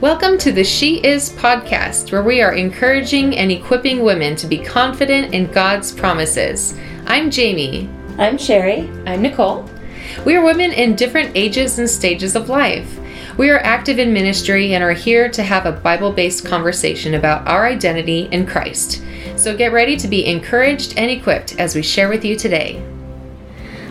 Welcome to the She Is podcast, where we are encouraging and equipping women to be confident in God's promises. I'm Jamie. I'm Sherry. I'm Nicole. We are women in different ages and stages of life. We are active in ministry and are here to have a Bible based conversation about our identity in Christ. So get ready to be encouraged and equipped as we share with you today.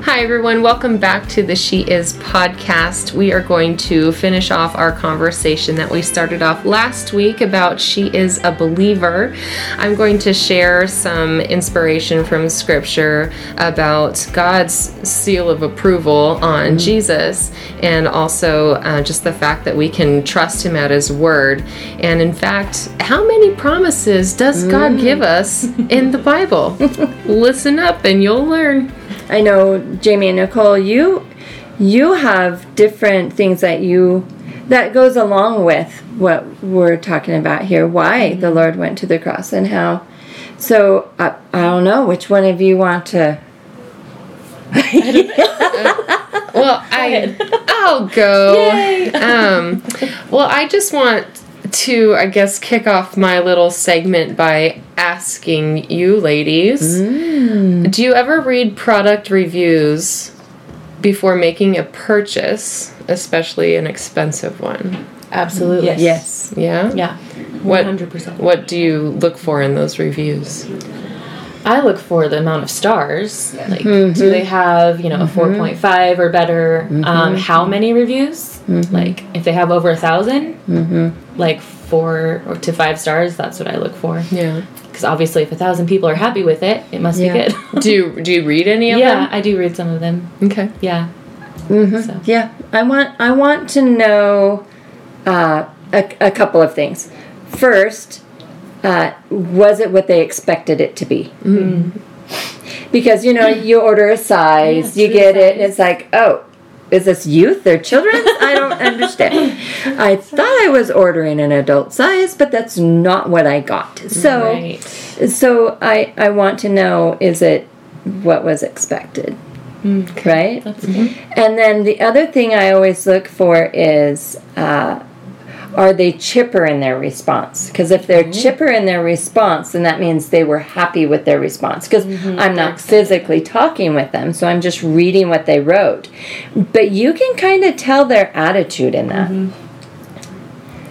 Hi, everyone. Welcome back to the She Is podcast. We are going to finish off our conversation that we started off last week about She is a Believer. I'm going to share some inspiration from Scripture about God's seal of approval on mm-hmm. Jesus and also uh, just the fact that we can trust Him at His word. And in fact, how many promises does mm. God give us in the Bible? Listen up and you'll learn. I know Jamie and Nicole, you you have different things that you that goes along with what we're talking about here. Why mm-hmm. the Lord went to the cross and how. So I, I don't know which one of you want to. well, I I'll go. Um, well, I just want to, I guess, kick off my little segment by asking you ladies mm. do you ever read product reviews before making a purchase, especially an expensive one? Absolutely. Yes. yes. Yeah? Yeah. 100%. What, what do you look for in those reviews? I look for the amount of stars. Like, mm-hmm. do they have, you know, mm-hmm. a 4.5 or better? Mm-hmm. Um, how many reviews? Mm-hmm. Like, if they have over a 1000 mm-hmm. like four or to five stars, that's what I look for. Yeah. Because obviously, if a thousand people are happy with it, it must yeah. be good. do you do you read any of yeah, them? Yeah, I do read some of them. Okay. Yeah. Mm-hmm. So. Yeah, I want I want to know uh, a, a couple of things. First, uh, was it what they expected it to be? Mm. Because you know, you order a size, yeah, you get size. it, and it's like, oh, is this youth or children? I don't understand. I thought I was ordering an adult size, but that's not what I got. So, right. so I I want to know is it what was expected, okay. right? Mm-hmm. And then the other thing I always look for is. Uh, are they chipper in their response? Because if they're mm-hmm. chipper in their response, then that means they were happy with their response. Because mm-hmm. I'm not physically talking with them, so I'm just reading what they wrote. But you can kind of tell their attitude in that. Mm-hmm.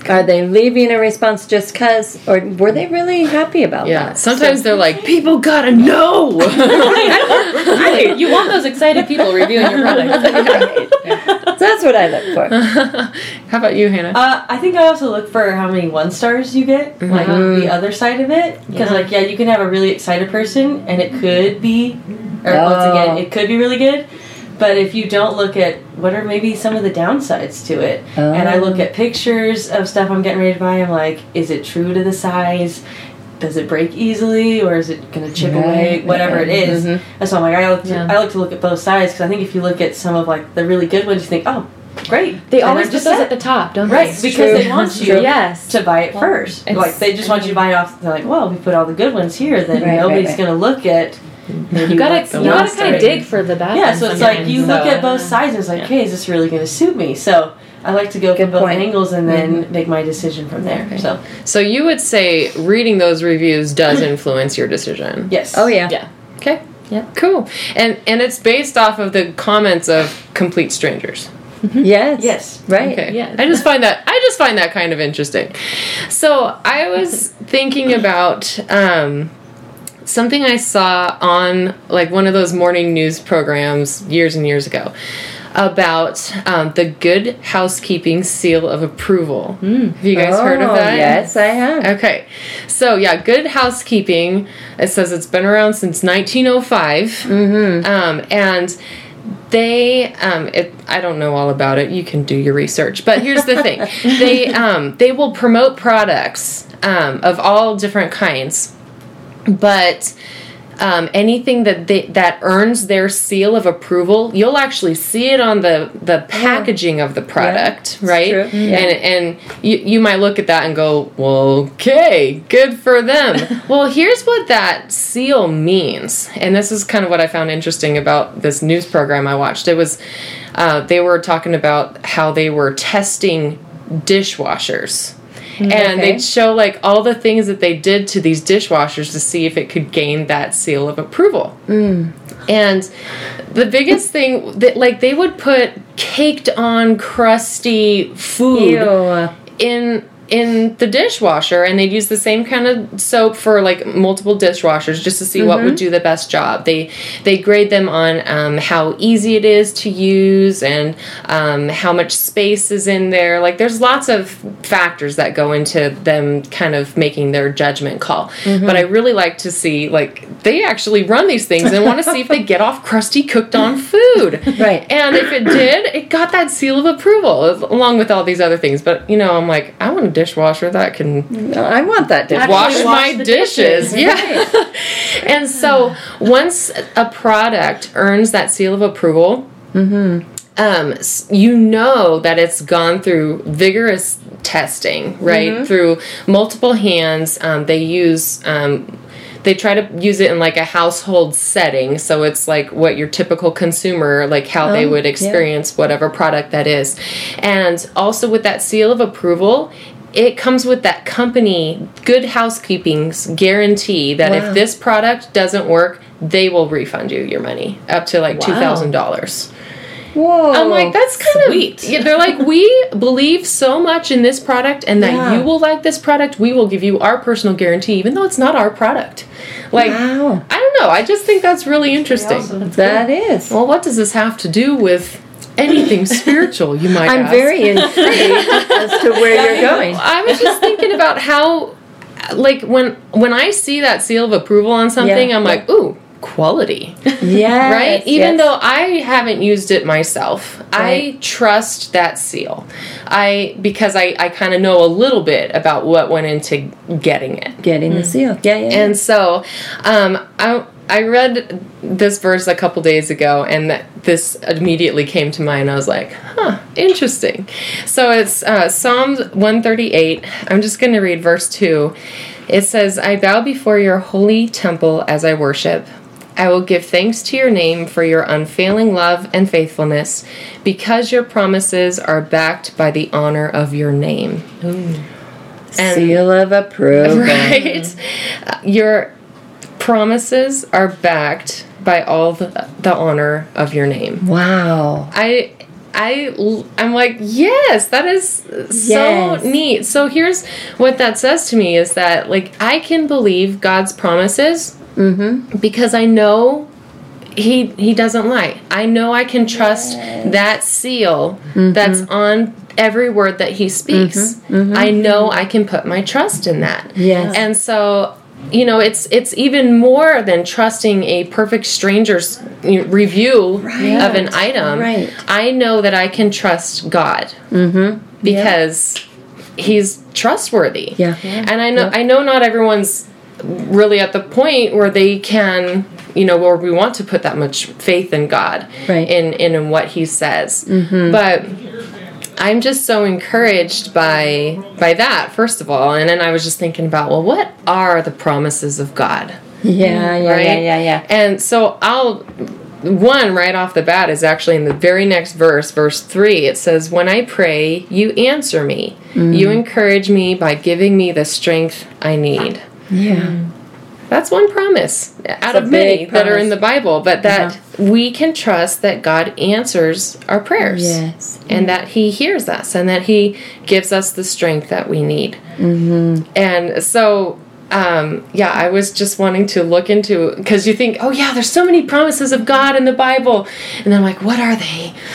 Are they leaving a response just because, or were they really happy about that? yeah. that? Sometimes so, they're like, people gotta know. right. You want those excited people reviewing your product. right. So that's what I look for. how about you, Hannah? Uh, I think I also look for how many one stars you get, mm-hmm. like the other side of it. Because, yeah. like, yeah, you can have a really excited person, and it could be, or oh. once again, it could be really good but if you don't look at what are maybe some of the downsides to it, oh. and I look at pictures of stuff I'm getting ready to buy, I'm like, is it true to the size? Does it break easily, or is it going to chip right. away? Whatever it is. Mm-hmm. And so I'm like, I like to, yeah. I like to look at both sides because I think if you look at some of like the really good ones, you think, oh, great. They and always put those at the top, don't right, they? Right, because true. they want you yes. to buy it well, first. Like they just want you to buy it off. They're like, well, we put all the good ones here, then right, nobody's right, going to look at you gotta you gotta kind of dig for the bad. Yeah, so it's like you so. look at both sides and it's like, yeah. hey, is this really going to suit me? So I like to go Good from both point. angles and then mm-hmm. make my decision from there. Okay. So so you would say reading those reviews does influence your decision? Yes. Oh yeah. Yeah. Okay. Yeah. Cool. And and it's based off of the comments of complete strangers. Mm-hmm. Yes. Yes. Right. Okay. Yeah. I just find that I just find that kind of interesting. So I was thinking about um, something I saw on like one of those morning news programs years and years ago about um, the Good Housekeeping Seal of Approval. Mm. Have you guys oh, heard of that? Yes, I have. Okay. So, yeah, Good Housekeeping, it says it's been around since 1905. Mm-hmm. Um, and they um, it, i don't know all about it you can do your research but here's the thing they um, they will promote products um, of all different kinds but um, anything that they, that earns their seal of approval, you'll actually see it on the the packaging yeah. of the product, yeah, right? Mm-hmm. And and you, you might look at that and go, well, okay, good for them. well, here's what that seal means, and this is kind of what I found interesting about this news program I watched. It was uh, they were talking about how they were testing dishwashers. Mm-hmm. And Okay. they'd show like all the things that they did to these dishwashers to see if it could gain that seal of approval. Mm. And the biggest thing that like they would put caked on crusty food Ew. in in the dishwasher and they'd use the same kind of soap for like multiple dishwashers just to see what would do the best job. They they grade them on um, how easy it is to use and um, how much space is in there. Like there's lots of factors that go into them kind of making their judgment call. But i really like to see like they actually run these things and want to see if they get off crusty cooked on food. Right. and if it did, it got that seal of approval along with all these other things. But you know, I'm like, I want a dishwasher that can I want that dish. Wash wash my dishes. dishes. Yeah. and so once a product earns that seal of approval, um, you know that it's gone through vigorous testing, right? Through multiple hands. Um, they use. Um, they try to use it in like a household setting so it's like what your typical consumer like how they Oh, would yeah. experience whatever product that is and also with that seal of approval it comes with that company good housekeeping's guarantee that Wow. if this product doesn't work they will refund you your money up to like $2000 Whoa. I'm like, that's kind Sweet. of. Yeah, they're like, we believe so much in this product and that Yeah. you will like this product. We will give you our personal guarantee, even though it's not our product. Like, Wow. I don't know. I just think that's really interesting. awesome. That is. Well, what does this have to do with anything spiritual, you might I'm ask? very intrigued as to where you're going. I was just thinking about how, like, when when I see that seal of approval on something, Yeah. I'm like, ooh, quality. Yeah. right? Even yes. though I haven't used it myself, I trust that seal. I because I I kind of know a little bit about what went into getting it. getting the seal. Yeah, yeah. And so, um, I I read this verse a couple days ago, and that this immediately came to mind. I was like, "Huh, interesting." So it's uh, Psalms one thirty eight. I'm just going to read verse two. It says, "I bow before your holy temple as I worship." I will give thanks to your name for your unfailing love and faithfulness, because your promises are backed by the honor of your name. and- seal of approval. Right? Your promises are backed by all the, the honor of your name. Wow. I I I'm like, yes, that is so Yes. neat. So here's what that says to me is that like I can believe God's promises mm-hmm. because I know he he doesn't lie. I know I can trust that seal that's mm-hmm. on every word that he speaks. Mm-hmm. I know I can put my trust in that. Yes. And so you know it's it's even more than trusting a perfect stranger's review of an item. Right. I know that I can trust God mm-hmm. because he's trustworthy. Yeah. And I know I know not everyone's really at the point where they can you know where we want to put that much faith in God Right. in in, in what he says. Mm-hmm. But I'm just so encouraged by by that first of all and then I was just thinking about well what are the promises of God? Yeah, yeah, right? yeah, yeah, yeah. And so I'll one right off the bat is actually in the very next verse, verse 3. It says, When I pray, you answer me. Mm. You encourage me by giving me the strength I need. Yeah. That's one promise out of many big that are in the Bible, but that we can trust that God answers our prayers. Yes. And that He hears us and that He gives us the strength that we need. Mm-hmm. And so, um, yeah, I was just wanting to look into because you think, oh, yeah, there's so many promises of God in the Bible. And I'm like, what are they?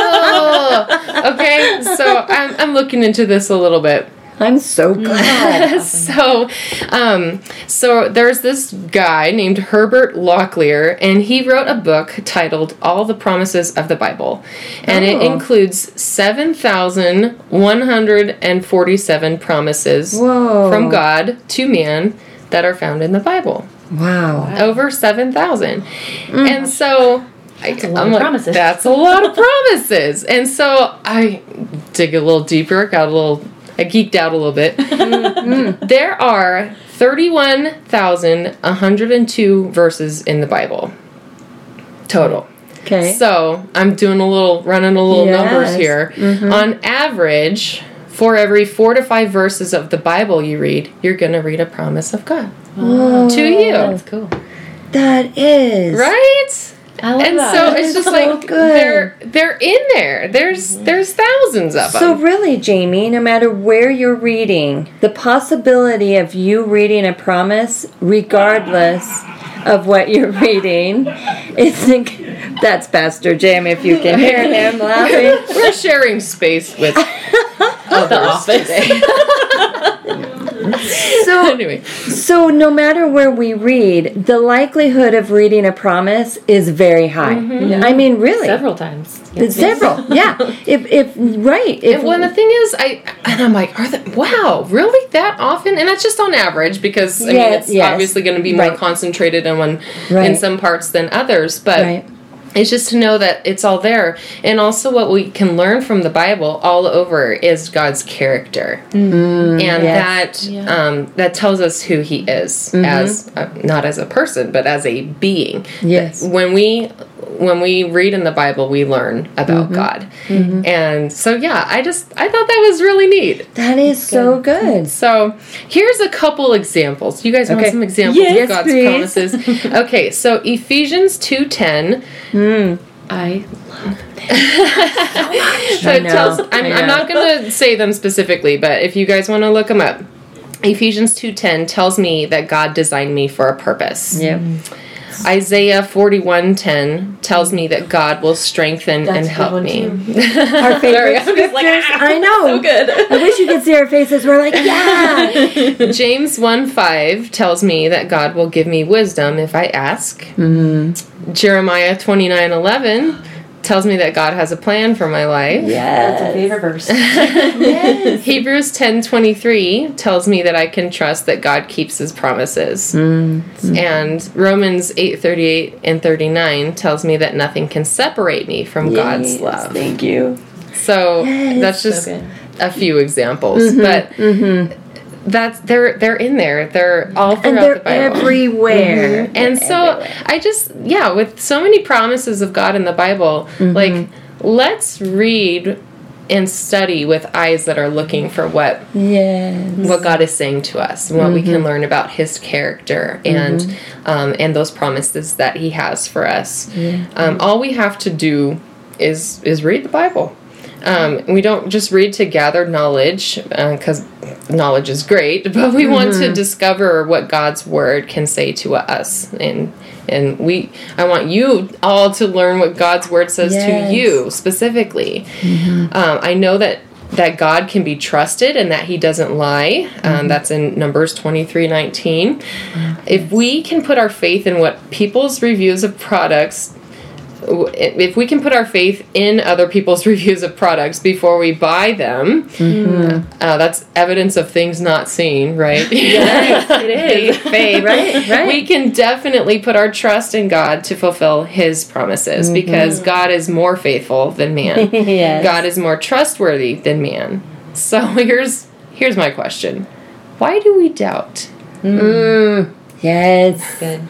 oh, okay. So I'm, I'm looking into this a little bit. I'm so glad. so um, so there's this guy named Herbert Lockyer, and he wrote a book titled All the Promises of the Bible. And it Oh. includes 7,147 promises Whoa. from God to man that are found in the Bible. wow. Over 7,000. And so. I, a lot I'm of like, promises. That's a lot of promises. And so I dig a little deeper, got a little, I geeked out a little bit. Mm-hmm. There are 31,102 verses in the Bible total. Okay. So I'm doing a little, running a little numbers Yes. here. Mm-hmm. On average, for every four to five verses of the Bible you read, you're going to read a promise of God oh. to you. That's cool. That is Right? I love And that. so it's just so like good. they're they're in there. There's mm-hmm. there's thousands of So them. So really, Jamie, no matter where you're reading, the possibility of you reading a promise, regardless of what you're reading, is that's Pastor Jim. If you can hear him laughing. We're sharing space with the office. So anyway. So no matter where we read, the likelihood of reading a promise is very high. Mm-hmm. I mean, really, Several times. It's several. yeah. If if right. If And when the thing is, I and I'm like, are they, wow, really that often? And that's just on average because I mean it's yes. obviously going to be more Right. concentrated in one in some parts than others, but. right. It's just to know that it's all there. And also, what we can learn from the Bible all over is God's character. and yes. that Yeah. um, that tells us who He is, as uh, not as a person, but as a being. Yes. When we when we read in the Bible, we learn about mm-hmm. God. Mm-hmm. And so, yeah, I just I thought that was really neat. That is so good. So here's a couple examples. You guys want Okay. some examples Yes, of God's please. promises? okay, so Ephesians two ten. Hmm. I So it know, tells, I'm, I I'm not going to say them specifically, but if you guys want to look them up, Ephesians 2:10 tells me that God designed me for a purpose. Yep. Isaiah 41:10 tells me that God will strengthen That's and help me. Our favorite I'm like, ah, I know. so good. I wish you could see our faces. We're like, yeah. James 1:5 tells me that God will give me wisdom if I ask. Mm-hmm. Jeremiah 29:11 tells me that God has a plan for my life. That's a yes. favorite verse. yes. Hebrews 10:23 tells me that I can trust that God keeps his promises. Mm-hmm. And Romans 8:38 and 39 tells me that nothing can separate me from God's love. Thank you. So Yes. that's just good. a few examples, Mm-hmm. but that's they're they're in there. They're all throughout And they're the Bible. everywhere. Mm-hmm. And so I just yeah, with so many promises of God in the Bible, Mm-hmm. like let's read and study with eyes that are looking for what Yes. what God is saying to us, and what we can learn about His character and um, and those promises that He has for us. Um, all we have to do is is read the Bible. Um, we don't just read to gather knowledge because knowledge is great, but we want to discover what God's Word can say to us, and and we I want you all to learn what God's Word says Yes. to you specifically. Um, I know that that God can be trusted and that He doesn't lie. Um, that's in Numbers twenty three nineteen. If we can put our faith in what people's reviews of products if we can put our faith in other people's reviews of products before we buy them, uh, that's evidence of things not seen, right? Yes, it is. faith, faith. Right, right. We can definitely put our trust in God to fulfill His promises because God is more faithful than man. yes. God is more trustworthy than man. So here's here's my question: Why do we doubt? Mm, yes. Good.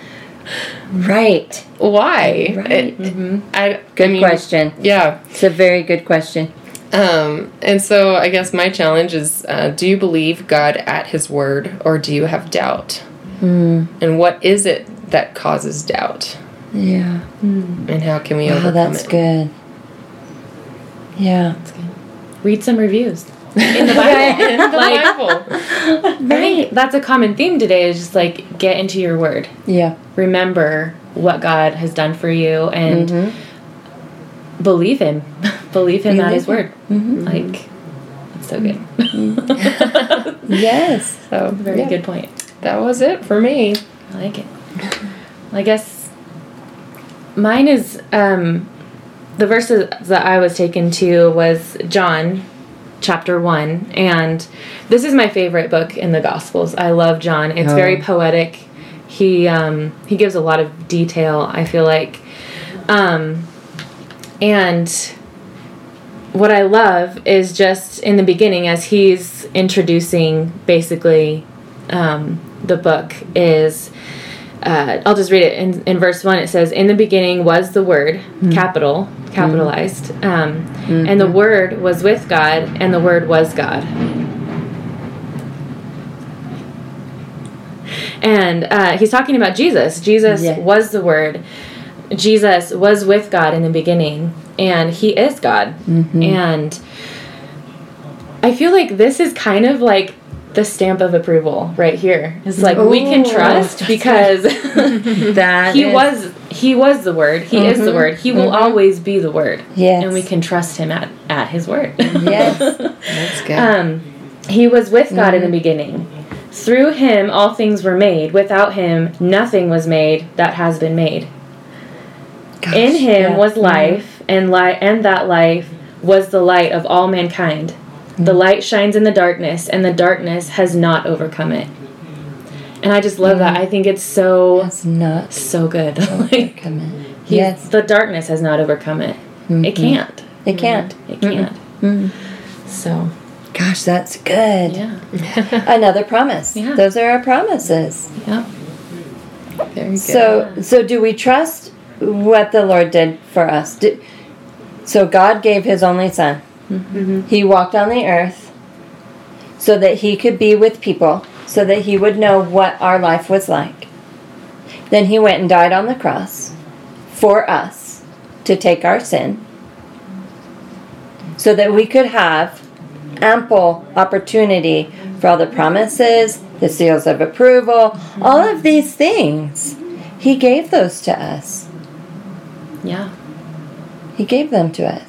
Right. Why? Right. It- I, Good I mean, question. Yeah. It's a very good question. Um, and so I guess my challenge is: uh, Do you believe God at His word, or do you have doubt? And what is it that causes doubt? Yeah. And how can we overcome? Oh, overcome that's it? good. Yeah. Read some reviews in the Bible. In the Like- Bible. I Right. think that's a common theme today. Is just like get into your word. Yeah. Remember what God has done for you and Mm-hmm. believe Him. believe Him at His word. Mm-hmm. Like that's so good. Yes. So Very yeah, good point. That was it for me. I like it. I guess mine is um, the verses that I was taken to was John chapter 1 and this is my favorite book in the gospels. I love John. It's Oh. very poetic. He um, he gives a lot of detail, I feel like. Um, and what I love is just in the beginning as he's introducing basically um, the book is uh, I'll just read it in, in verse 1. It says, In the beginning was the Word, capital, capitalized, um, and the Word was with God, and the Word was God. And uh, he's talking about Jesus. Jesus Yeah. was the Word. Jesus was with God in the beginning, and He is God. And I feel like this is kind of like the stamp of approval right here. It's like we can trust because That he is- was he was the word. He is the mm-hmm. word. He will mm-hmm. always be the word. Yes. And we can trust him at, at his word. Yes. That's good. Um, he was with God in the mm-hmm. beginning. Through him, all things were made. Without him, nothing was made that has been made. Gosh, in him yeah. was life, and light, and that life was the light of all mankind. The light shines in the darkness, and the darkness has not overcome it. And I just love that. Mm. I think it's so It's not so good. like, come in. he's- Yes. the darkness has not overcome it. It mm-hmm. can't. It can't. Mm-hmm. It can't. Mm-hmm. So Gosh, that's good. yeah, Another promise. Yeah. Those are our promises. yeah. Very good. So, so do we trust what the Lord did for us? So God gave His only Son. Mm-hmm. He walked on the earth so that He could be with people, so that He would know what our life was like. Then He went and died on the cross for us to take our sin, so that we could have ample opportunity for all the promises, the seals of approval, all of these things. He gave those to us. Yeah. He gave them to us.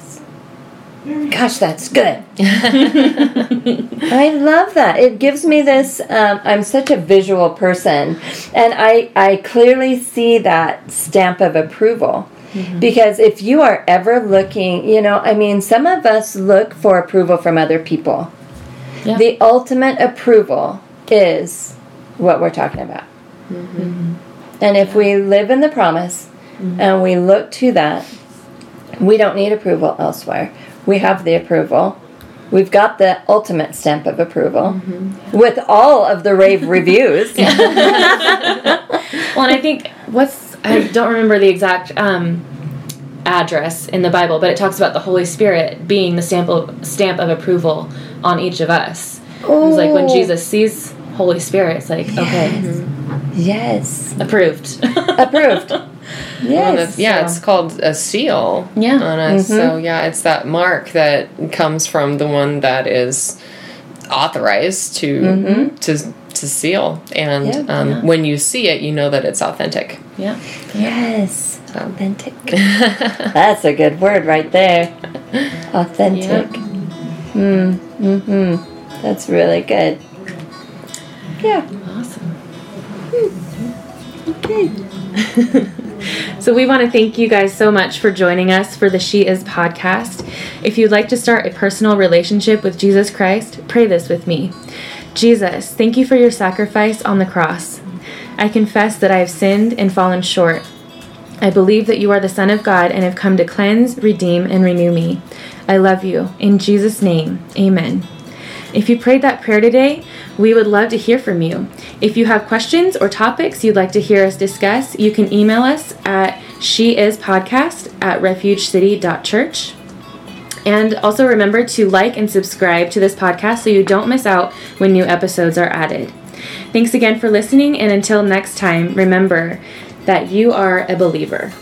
Gosh, that's good. I love that. It gives me this. Um, I'm such a visual person, and I I clearly see that stamp of approval. Mm-hmm. Because if you are ever looking, you know, I mean, some of us look for approval from other people. Yeah. The ultimate approval is what we're talking about. Mm-hmm. And if we live in the promise mm-hmm. and we look to that, we don't need approval elsewhere. We have the approval. We've got the ultimate stamp of approval with all of the rave reviews. Well, and I think what's I don't remember the exact um, address in the Bible, but it talks about the Holy Spirit being the stamp of, stamp of approval on each of us. It's like when Oh. Jesus sees Holy Spirit, it's like okay, Yes. approved. Approved. Well, Yes. the- yeah, it's called a seal Yeah. on us. So yeah, it's that mark that comes from the one that is authorized to to to seal, and Yeah. um, Yeah. when you see it, you know that it's authentic. yeah. Yes. Authentic. That's a good word right there. Authentic. Mm, mm-hmm. That's really good. Yeah. Awesome. Okay. So we want to thank you guys so much for joining us for the She Is podcast. If you'd like to start a personal relationship with Jesus Christ, pray this with me. Jesus, thank you for your sacrifice on the cross. I confess that I have sinned and fallen short. I believe that you are the Son of God and have come to cleanse, redeem, and renew me. I love you. In Jesus' name, amen. If you prayed that prayer today, we would love to hear from you. If you have questions or topics you'd like to hear us discuss, you can email us at sheispodcast at refugecity.church. And also remember to like and subscribe to this podcast so you don't miss out when new episodes are added. Thanks again for listening, and until next time, remember that you are a believer.